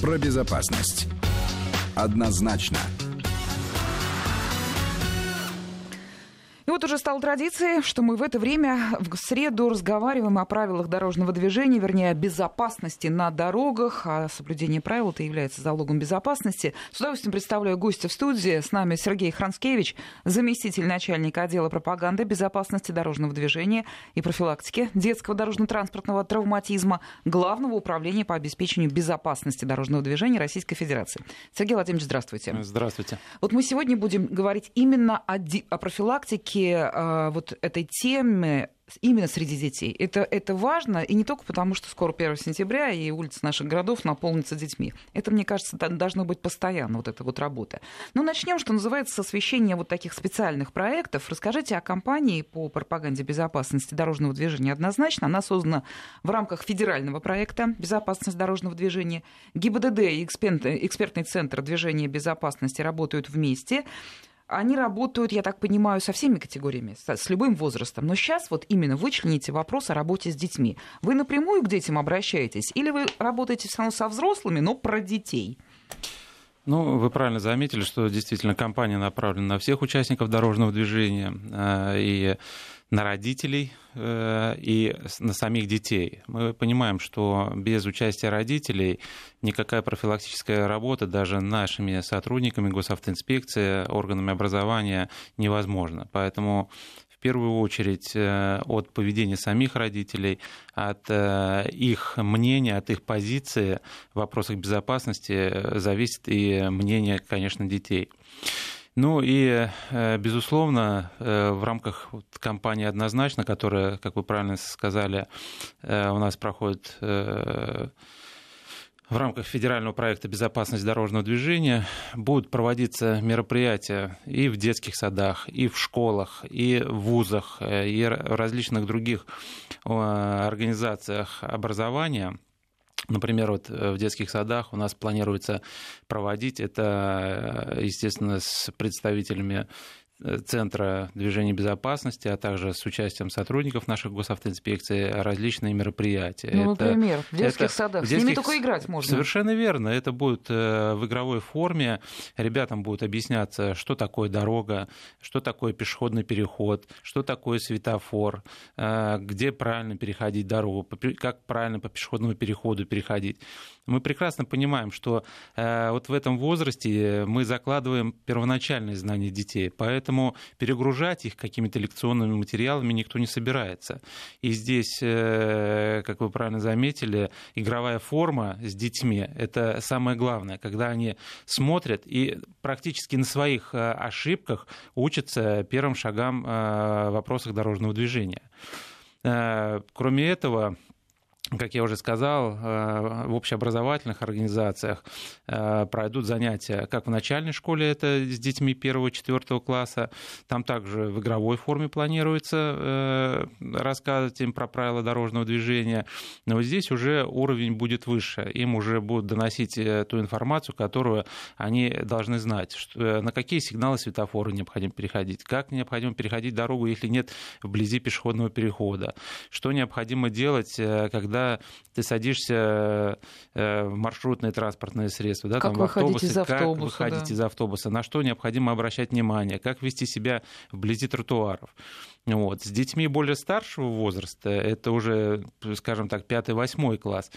про безопасность. Однозначно. И вот уже стало традицией, что мы в это время в среду разговариваем о правилах дорожного движения, вернее, о безопасности на дорогах, а соблюдение правил это является залогом безопасности. С удовольствием представляю гостя в студии. С нами Сергей Хранскевич, заместитель начальника отдела пропаганды безопасности дорожного движения и профилактики детского дорожно-транспортного травматизма Главного управления по обеспечению безопасности дорожного движения Российской Федерации. Сергей Владимирович, здравствуйте. Здравствуйте. Вот мы сегодня будем говорить именно о, о профилактике э, вот этой темы именно среди детей. Это, это важно, и не только потому, что скоро 1 сентября, и улицы наших городов наполнятся детьми. Это, мне кажется, должно быть постоянно, вот эта вот работа. Но начнем, что называется, с освещения вот таких специальных проектов. Расскажите о компании по пропаганде безопасности дорожного движения однозначно. Она создана в рамках федерального проекта «Безопасность дорожного движения». ГИБДД и экспертный центр движения безопасности работают вместе они работают, я так понимаю, со всеми категориями, с любым возрастом. Но сейчас вот именно вычлените вопрос о работе с детьми. Вы напрямую к детям обращаетесь или вы работаете все равно со взрослыми, но про детей? Ну, вы правильно заметили, что действительно компания направлена на всех участников дорожного движения. Э, и на родителей э, и на самих детей. Мы понимаем, что без участия родителей никакая профилактическая работа даже нашими сотрудниками госавтоинспекции, органами образования невозможна. Поэтому в первую очередь э, от поведения самих родителей, от э, их мнения, от их позиции в вопросах безопасности зависит и мнение, конечно, детей. Ну и, э, безусловно, э, в рамках кампании «Однозначно», которая, как вы правильно сказали, э, у нас проходит в рамках федерального проекта «Безопасность дорожного движения» будут проводиться мероприятия и в детских садах, и в школах, и в вузах, и в различных других организациях образования – Например, вот э, в детских садах у нас планируется проводить. Это, э, естественно, с представителями Центра движения безопасности, а также с участием сотрудников наших госавтоинспекций различные мероприятия. Ну, это, например, в детских это, садах. В детских... С ними только играть можно. Совершенно верно. Это будет э, в игровой форме. Ребятам будет объясняться, что такое дорога, что такое пешеходный переход, что такое светофор, э, где правильно переходить дорогу, как правильно по пешеходному переходу переходить. Мы прекрасно понимаем, что э, вот в этом возрасте мы закладываем первоначальные знания детей, поэтому перегружать их какими-то лекционными материалами никто не собирается. И здесь, э, как вы правильно заметили, игровая форма с детьми – это самое главное, когда они смотрят и практически на своих э, ошибках учатся первым шагам в вопросах дорожного движения. Кроме этого, как я уже сказал, э, в общеобразовательных организациях э, пройдут занятия как в начальной школе, это с детьми 1-4 класса, там также в игровой форме планируется э, рассказывать им про правила дорожного движения, но вот здесь уже уровень будет выше, им уже будут доносить ту информацию, которую они должны знать, что, на какие сигналы светофора необходимо переходить, как необходимо переходить дорогу, если нет вблизи пешеходного перехода, что необходимо делать, когда когда ты садишься э, в маршрутное транспортное средство, да, как там, в автобусе, из автобуса, как выходить да. из автобуса, на что необходимо обращать внимание, как вести себя вблизи тротуаров. Вот. С детьми более старшего возраста, это уже, скажем так, пятый-восьмой класс,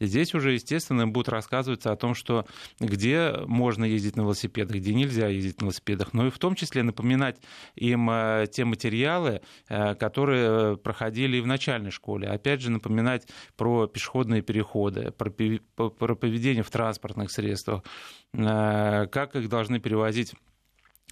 здесь уже, естественно, будут рассказываться о том, что где можно ездить на велосипедах, где нельзя ездить на велосипедах, но и в том числе напоминать им э, те материалы, э, которые проходили и в начальной школе. Опять же, напоминать про пешеходные переходы, про, про поведение в транспортных средствах, э, как их должны перевозить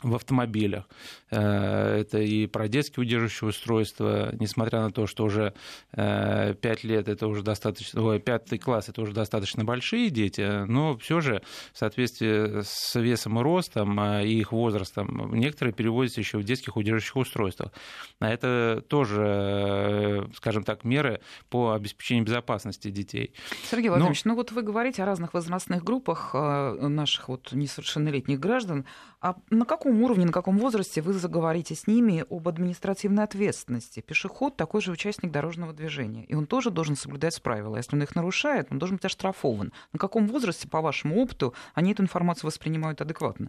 в автомобилях. Э, это и про детские удерживающие устройства, несмотря на то, что уже 5 э, лет это уже достаточно, ой, 5 класс это уже достаточно большие дети, но все же в соответствии с весом и ростом э, и их возрастом некоторые переводятся еще в детских удерживающих устройствах. А это тоже, скажем так, меры по обеспечению безопасности детей. Сергей Владимирович, но... ну вот вы говорите о разных возрастных группах наших вот несовершеннолетних граждан. А на каком уровне, на каком возрасте вы заговорите с ними об административной ответственности? Пешеход такой же участник дорожного движения, и он тоже должен соблюдать правила. Если он их нарушает, он должен быть оштрафован. На каком возрасте, по вашему опыту, они эту информацию воспринимают адекватно?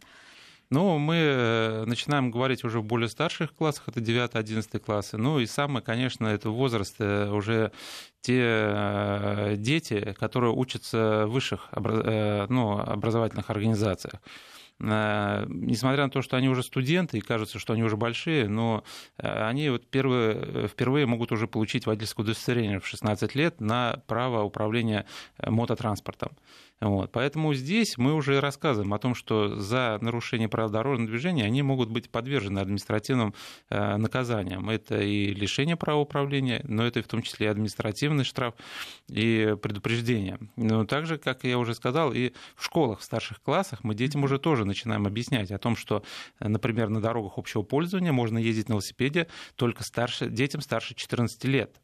Ну, мы э, начинаем говорить уже в более старших классах, это 9-11 классы. Ну и самое, конечно, это возраст э, уже те э, дети, которые учатся в высших ну, образовательных организациях несмотря на то, что они уже студенты и кажется, что они уже большие, но они вот первые, впервые могут уже получить водительское удостоверение в 16 лет на право управления мототранспортом. Вот. Поэтому здесь мы уже рассказываем о том, что за нарушение правил дорожного движения они могут быть подвержены административным э, наказаниям. Это и лишение права управления, но это в том числе и административный штраф и предупреждение. Но также, как я уже сказал, и в школах, в старших классах мы детям уже тоже начинаем объяснять о том, что, например, на дорогах общего пользования можно ездить на велосипеде только старше, детям старше 14 лет.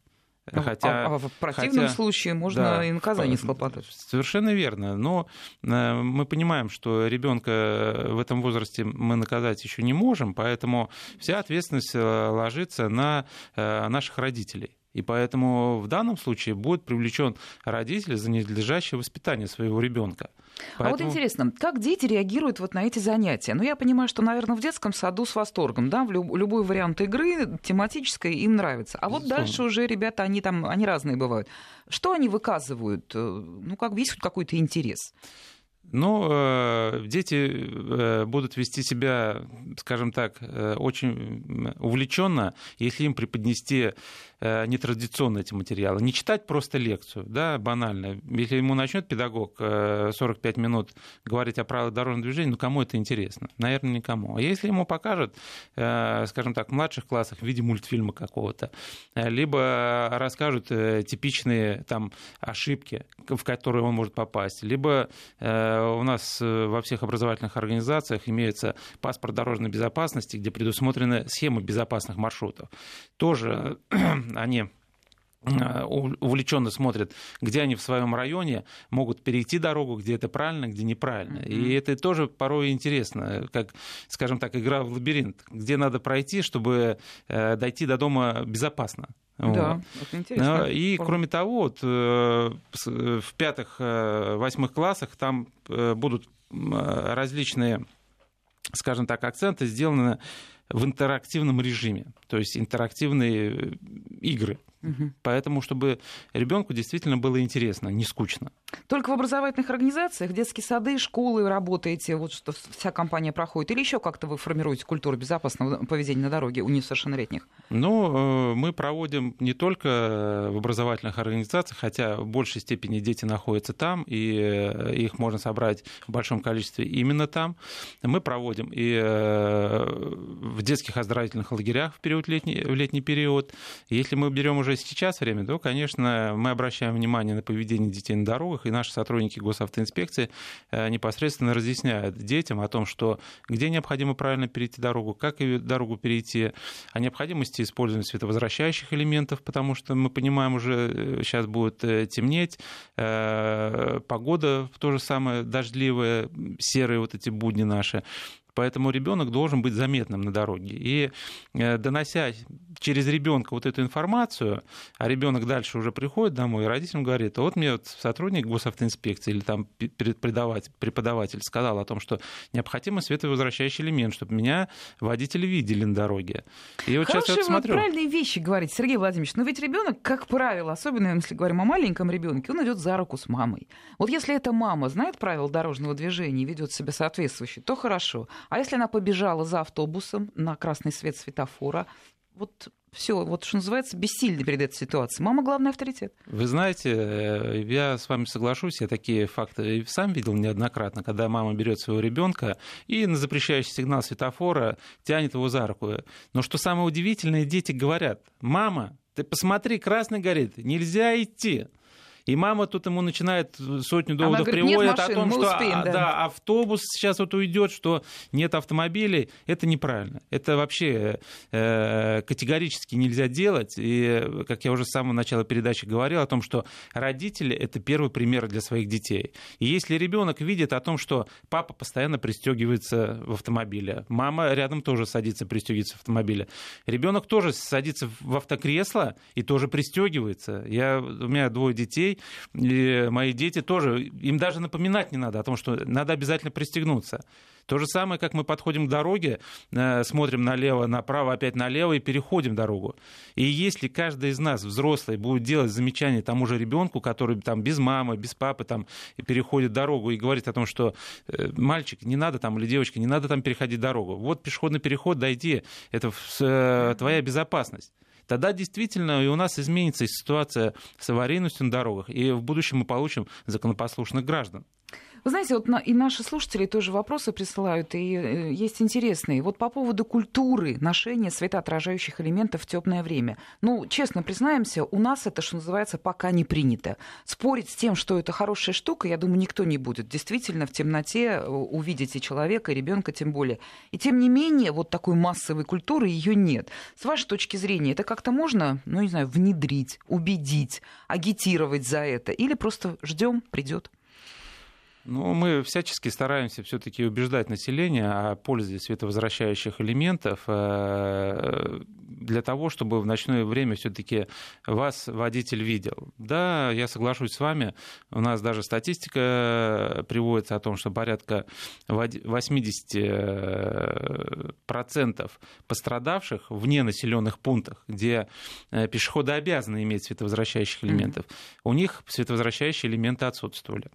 Ну, хотя, а, а в противном хотя, случае можно да, и наказание схлопотать. Совершенно верно. Но э, мы понимаем, что ребенка в этом возрасте мы наказать еще не можем, поэтому вся ответственность э, ложится на э, наших родителей. И поэтому в данном случае будет привлечен родитель за ненадлежащее воспитание своего ребенка. Поэтому... А вот интересно, как дети реагируют вот на эти занятия? Ну, я понимаю, что, наверное, в детском саду с восторгом, да, в люб- любой вариант игры тематической им нравится. А вот дальше уже ребята, они там, они разные бывают. Что они выказывают? Э, ну, как есть какой-то интерес? Ну, э, дети э, будут вести себя, скажем так, очень увлеченно, если им преподнести Э, нетрадиционные эти материалы. Не читать просто лекцию, да, банально. Если ему начнет педагог 45 э, минут говорить о правилах дорожного движения, ну кому это интересно? Наверное, никому. А если ему покажут, э, скажем так, в младших классах в виде мультфильма какого-то, либо расскажут типичные там ошибки, в которые он может попасть, либо у нас во всех образовательных организациях имеется паспорт дорожной безопасности, где предусмотрены схемы безопасных маршрутов. Тоже они э, увлеченно смотрят, где они в своем районе могут перейти дорогу, где это правильно, где неправильно. Mm-hmm. И это тоже порой интересно, как, скажем так, игра в лабиринт, где надо пройти, чтобы э, дойти до дома безопасно. Да, вот. это интересно. И кроме того, вот, э, в пятых, восьмых классах там будут различные, скажем так, акценты сделаны в интерактивном режиме, то есть интерактивные игры. Угу. Поэтому, чтобы ребенку действительно было интересно, не скучно. Только в образовательных организациях, детские сады, школы работаете, вот что вся компания проходит, или еще как-то вы формируете культуру безопасного поведения на дороге у несовершеннолетних? Ну, э, мы проводим не только в образовательных организациях, хотя в большей степени дети находятся там, и э, их можно собрать в большом количестве именно там. Мы проводим и э, в детских оздоровительных лагерях в, период летний, в летний период. Если мы берем уже сейчас время, то, конечно, мы обращаем внимание на поведение детей на дорогах, и наши сотрудники госавтоинспекции э, непосредственно разъясняют детям о том, что где необходимо правильно перейти дорогу, как ее дорогу перейти, о необходимости использования световозвращающих элементов, потому что мы понимаем уже, сейчас э, будет э, темнеть, погода то же самое дождливая, серые вот эти будни наши. Поэтому ребенок должен быть заметным на дороге. И донося через ребенка вот эту информацию, а ребенок дальше уже приходит домой, и родителям говорит, а вот мне вот сотрудник госавтоинспекции или там преподаватель, сказал о том, что необходимо световозвращающий элемент, чтобы меня водители видели на дороге. И вот Хорошие сейчас я вот смотрю. правильные вещи говорите, Сергей Владимирович. Но ведь ребенок, как правило, особенно если говорим о маленьком ребенке, он идет за руку с мамой. Вот если эта мама знает правила дорожного движения и ведет себя соответствующе, то хорошо. А если она побежала за автобусом на красный свет светофора, вот все, вот что называется, бессильны перед этой ситуацией. Мама главный авторитет. Вы знаете, э, я с вами соглашусь, я такие факты сам видел неоднократно, когда мама берет своего ребенка и на запрещающий сигнал светофора тянет его за руку. Но что самое удивительное, дети говорят, мама, ты посмотри, красный горит, нельзя идти. И мама тут ему начинает сотню доводов говорит, приводит машин, о том, что успеем, да. Да, автобус сейчас вот уйдет, что нет автомобилей. Это неправильно. Это вообще э, категорически нельзя делать. И, как я уже с самого начала передачи говорил, о том, что родители — это первый пример для своих детей. И если ребенок видит о том, что папа постоянно пристегивается в автомобиле, мама рядом тоже садится, пристегивается в автомобиле, ребенок тоже садится в автокресло и тоже пристегивается. Я, у меня двое детей, и мои дети тоже, им даже напоминать не надо о том, что надо обязательно пристегнуться. То же самое, как мы подходим к дороге, э, смотрим налево, направо, опять налево и переходим дорогу. И если каждый из нас, взрослый, будет делать замечание тому же ребенку, который там без мамы, без папы там переходит дорогу и говорит о том, что э, мальчик, не надо там, или девочка, не надо там переходить дорогу. Вот пешеходный переход, дойди, это э, твоя безопасность тогда действительно и у нас изменится ситуация с аварийностью на дорогах, и в будущем мы получим законопослушных граждан. Вы знаете, вот на, и наши слушатели тоже вопросы присылают, и э, есть интересные. Вот по поводу культуры ношения светоотражающих элементов в темное время. Ну, честно признаемся, у нас это, что называется, пока не принято. Спорить с тем, что это хорошая штука, я думаю, никто не будет. Действительно, в темноте э, увидите человека, ребенка тем более. И тем не менее, вот такой массовой культуры ее нет. С вашей точки зрения, это как-то можно, ну, не знаю, внедрить, убедить, агитировать за это? Или просто ждем, придет? Ну, мы всячески стараемся все-таки убеждать население о пользе световозвращающих элементов э, для того, чтобы в ночное время все-таки вас водитель видел. Да, я соглашусь с вами, у нас даже статистика приводится о том, что порядка 80% пострадавших в ненаселенных пунктах, где э, пешеходы обязаны иметь световозвращающих элементов, mm-hmm. у них световозвращающие элементы отсутствовали.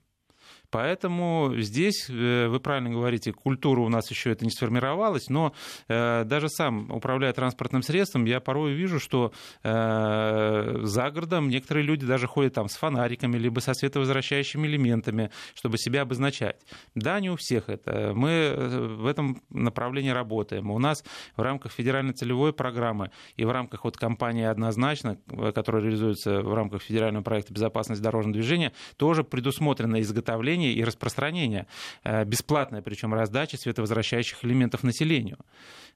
Поэтому здесь, э, вы правильно говорите, культура у нас еще это не сформировалась, но э, даже сам, управляя транспортным средством, я порой вижу, что э, за городом некоторые люди даже ходят там с фонариками, либо со световозвращающими элементами, чтобы себя обозначать. Да, не у всех это. Мы в этом направлении работаем. У нас в рамках федеральной целевой программы и в рамках вот компании «Однозначно», которая реализуется в рамках федерального проекта «Безопасность дорожного движения», тоже предусмотрено изготовление получения и распространения, э, бесплатная причем раздача световозвращающих элементов населению.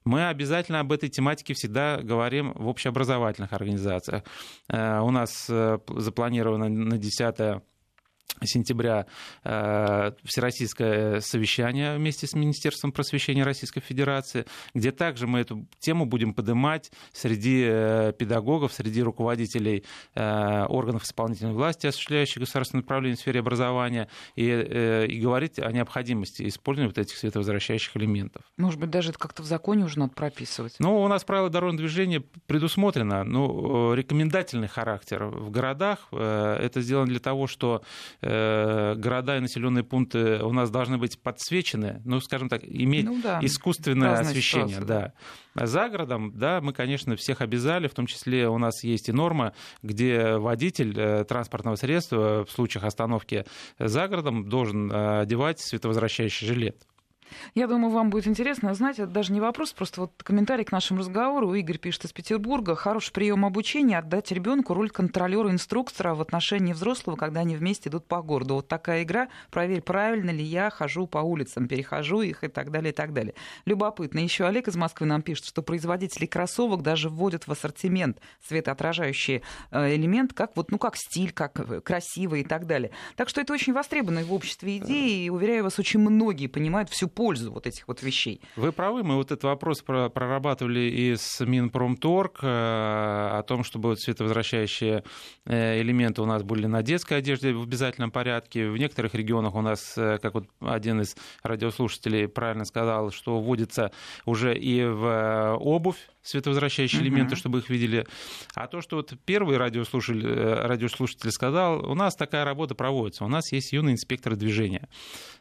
Мы обязательно об этой тематике всегда говорим в общеобразовательных организациях. Э, у нас э, запланировано на 10 сентября э, всероссийское совещание вместе с Министерством просвещения Российской Федерации, где также мы эту тему будем поднимать среди э, педагогов, среди руководителей э, органов исполнительной власти, осуществляющих государственное управление в сфере образования, и, и говорить о необходимости использования вот этих световозвращающих элементов. Может быть, даже это как-то в законе уже надо прописывать? Ну, у нас правила дорожного движения предусмотрено, ну, рекомендательный характер в городах. Это сделано для того, что Э, города и населенные пункты у нас должны быть подсвечены, ну, скажем так, иметь ну, да. искусственное Разная освещение. Ситуация. Да. За городом, да, мы, конечно, всех обязали, в том числе у нас есть и норма, где водитель э, транспортного средства в случаях остановки за городом должен э, одевать световозвращающий жилет. Я думаю, вам будет интересно знать. Это даже не вопрос, просто вот комментарий к нашему разговору. Игорь пишет из Петербурга. Хороший прием обучения отдать ребенку роль контролера инструктора в отношении взрослого, когда они вместе идут по городу. Вот такая игра. Проверь, правильно ли я хожу по улицам, перехожу их и так далее, и так далее. Любопытно. Еще Олег из Москвы нам пишет, что производители кроссовок даже вводят в ассортимент светоотражающий э, элемент, как вот, ну, как стиль, как э, красивый и так далее. Так что это очень востребованная в обществе идея, и, уверяю вас, очень многие понимают всю пользу вот этих вот вещей. Вы правы, мы вот этот вопрос прорабатывали и с Минпромторг э, о том, чтобы вот световозвращающие э, элементы у нас были на детской одежде в обязательном порядке. В некоторых регионах у нас, э, как вот один из радиослушателей правильно сказал, что вводится уже и в обувь световозвращающие uh-huh. элементы, чтобы их видели. А то, что вот первый радиослушатель, радиослушатель сказал, у нас такая работа проводится. У нас есть юные инспекторы движения.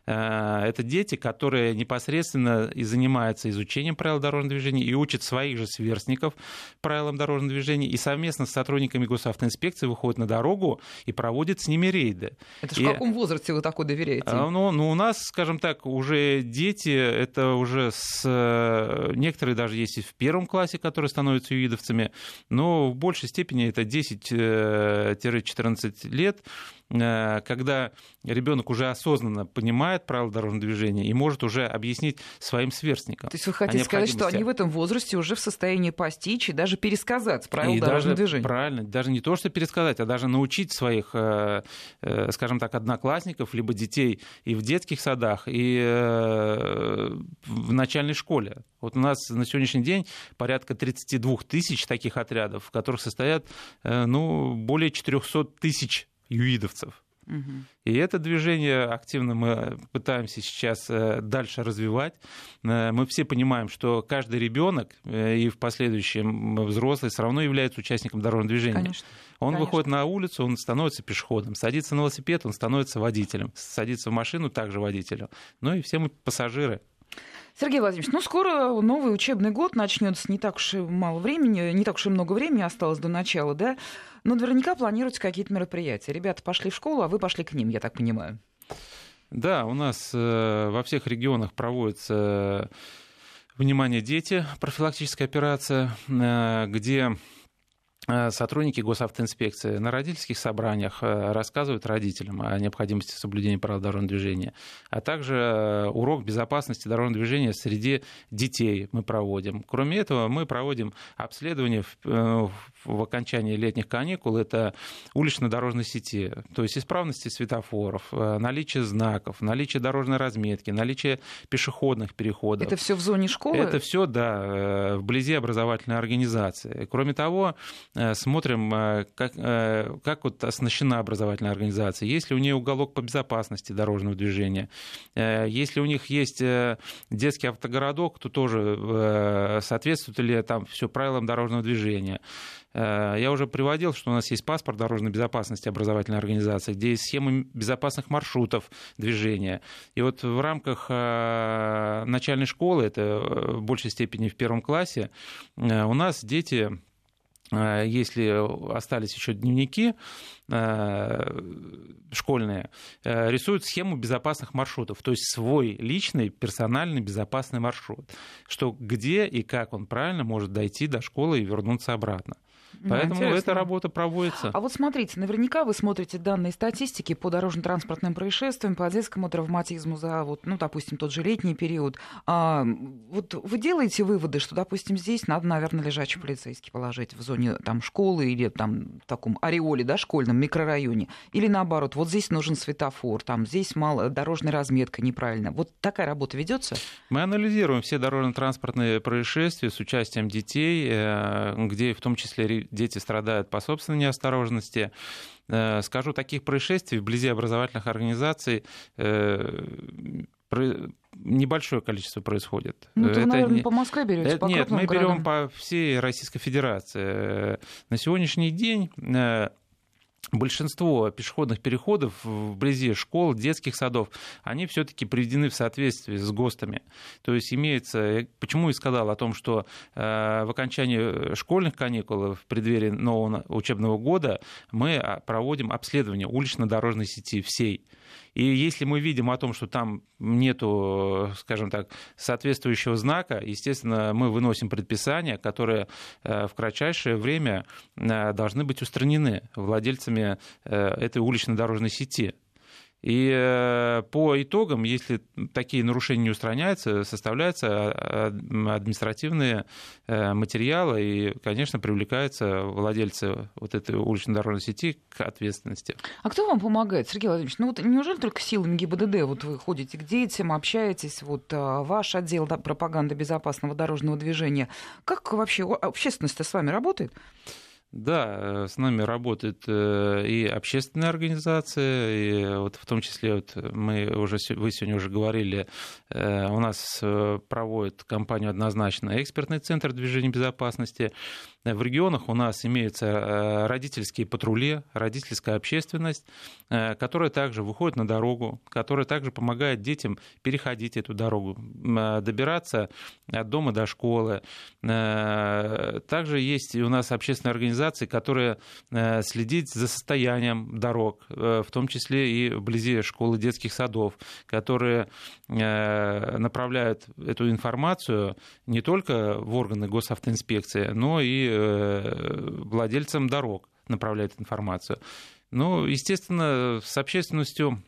Это дети, которые непосредственно и занимается изучением правил дорожного движения и учит своих же сверстников правилам дорожного движения и совместно с сотрудниками госавтоинспекции выходит на дорогу и проводит с ними рейды. Это и... в каком возрасте вы такой доверяете? А, ну, ну, у нас, скажем так, уже дети, это уже с... Э, некоторые даже есть и в первом классе, которые становятся юидовцами, но в большей степени это 10-14 э, лет. Когда ребенок уже осознанно понимает правила дорожного движения и может уже объяснить своим сверстникам. То есть вы хотите сказать, что они в этом возрасте уже в состоянии постичь и даже пересказать правила и дорожного даже, движения? Правильно, даже не то, что пересказать, а даже научить своих, скажем так, одноклассников, либо детей и в детских садах, и в начальной школе. Вот у нас на сегодняшний день порядка 32 тысяч таких отрядов, в которых состоят ну, более 400 тысяч юидовцев. И это движение активно мы пытаемся сейчас э, дальше развивать. Э, мы все понимаем, что каждый ребенок э, и в последующем взрослый все равно является участником дорожного движения. Конечно. Он Конечно. выходит на улицу, он становится пешеходом, садится на велосипед, он становится водителем, садится в машину, также водителем. Ну и все мы пассажиры. Сергей Владимирович, ну скоро новый учебный год начнется, не так уж и мало времени, не так уж и много времени осталось до начала, да? Но наверняка планируются какие-то мероприятия. Ребята пошли в школу, а вы пошли к ним, я так понимаю. Да, у нас э, во всех регионах проводится внимание дети, профилактическая операция, э, где Э, сотрудники госавтоинспекции на родительских собраниях э, рассказывают родителям о необходимости соблюдения правил дорожного движения, а также э, урок безопасности дорожного движения среди детей мы проводим. Кроме этого, мы проводим обследование в, в окончании летних каникул, это улично-дорожной сети, то есть исправности светофоров, наличие знаков, наличие дорожной разметки, наличие пешеходных переходов. Это все в зоне школы? Это все, да, вблизи образовательной организации. Кроме того, Э, смотрим, э, как, э, как вот оснащена образовательная организация, есть ли у нее уголок по безопасности дорожного движения, если у них есть детский автогородок, то тоже соответствует ли там все правилам дорожного движения. Я уже приводил, что у нас есть паспорт дорожной безопасности образовательной организации, где есть схемы безопасных маршрутов движения. И вот в рамках начальной школы, это в большей степени в первом классе, у нас дети Э, если остались еще дневники э, школьные, э, рисуют схему безопасных маршрутов, то есть свой личный персональный безопасный маршрут, что где и как он правильно может дойти до школы и вернуться обратно. Поэтому Интересно. эта работа проводится. А вот смотрите, наверняка вы смотрите данные статистики по дорожно-транспортным происшествиям, по детскому травматизму за, вот, ну, допустим, тот же летний период. А, вот вы делаете выводы, что, допустим, здесь надо, наверное, лежачий полицейский положить в зоне там, школы или там, в таком ореоле да, школьном микрорайоне? Или наоборот, вот здесь нужен светофор, там, здесь мало дорожная разметка неправильно. Вот такая работа ведется? Мы анализируем все дорожно-транспортные происшествия с участием детей, э, где в том числе дети страдают по собственной неосторожности. Э, скажу, таких происшествий вблизи образовательных организаций э, небольшое количество происходит. Ну, это, наверное, не... по Москве берете, это, по Нет, мы городам. берем по всей Российской Федерации. На сегодняшний день э, большинство пешеходных переходов вблизи школ, детских садов, они все-таки приведены в соответствии с ГОСТами. То есть имеется, почему и сказал о том, что э, в окончании школьных каникул, в преддверии нового учебного года, мы а, проводим обследование улично-дорожной сети всей. И если мы видим о том, что там нету, скажем так, соответствующего знака, естественно, мы выносим предписания, которые э, в кратчайшее время э, должны быть устранены владельцами э, этой улично-дорожной сети. И э, по итогам, если такие нарушения не устраняются, составляются а, административные э, материалы, и, конечно, привлекаются владельцы вот этой уличной дорожной сети к ответственности. А кто вам помогает, Сергей Владимирович? Ну вот неужели только силами ГИБДД вот вы ходите к детям, общаетесь, вот а, ваш отдел пропаганды безопасного дорожного движения, как вообще общественность с вами работает? Да, э, с нами работает э, и общественная организация, и вот в том числе вот мы уже, вы сегодня уже говорили, э, у нас проводит компанию однозначно экспертный центр движения безопасности. В регионах у нас имеются родительские патрули, родительская общественность, которая также выходит на дорогу, которая также помогает детям переходить эту дорогу, добираться от дома до школы. Также есть у нас общественная организация, организации, которая э, следит за состоянием дорог, э, в том числе и вблизи школы детских садов, которые э, направляют эту информацию не только в органы госавтоинспекции, но и владельцам дорог направляют информацию. Ну, естественно, с общественностью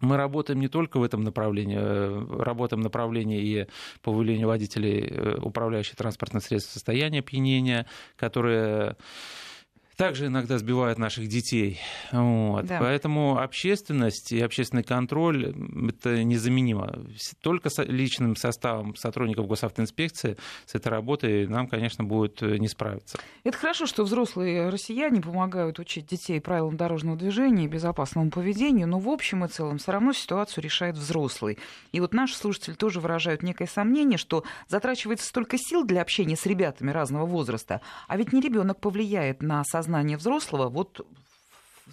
мы работаем не только в этом направлении, э, работаем в направлении и по выявлению водителей, э, управляющих транспортных средств в состоянии опьянения, которые также иногда сбивают наших детей. Вот. Да. Поэтому общественность и общественный контроль – это незаменимо. Только с личным составом сотрудников госавтоинспекции с этой работой нам, конечно, будет э, не справиться. Это хорошо, что взрослые россияне помогают учить детей правилам дорожного движения и безопасному поведению, но в общем и целом все равно ситуацию решает взрослый. И вот наши слушатели тоже выражают некое сомнение, что затрачивается столько сил для общения с ребятами разного возраста, а ведь не ребенок повлияет на сознание сознание взрослого вот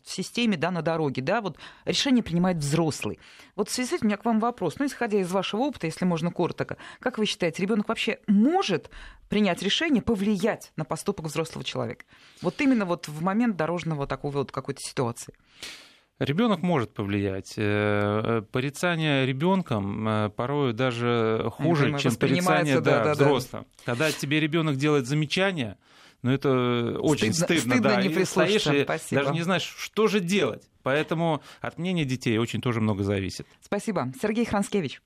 в системе, да, на дороге, да, вот решение принимает взрослый. Вот в связи с этим у меня к вам вопрос. Ну, исходя из вашего опыта, если можно коротко, как вы считаете, ребенок вообще может принять решение, повлиять на поступок взрослого человека? Вот именно вот в момент дорожного такого вот какой-то ситуации. Ребенок может повлиять. Э, порицание ребенком э, порой даже хуже, Думаю, чем порицание да, да, взрослым. Да. Когда тебе ребенок делает замечание, но ну, это очень стыдно, стыдно, стыдно да. Не и стоишь и Спасибо. даже не знаешь, что же делать. Поэтому от мнения детей очень тоже много зависит. Спасибо. Сергей Хранскевич.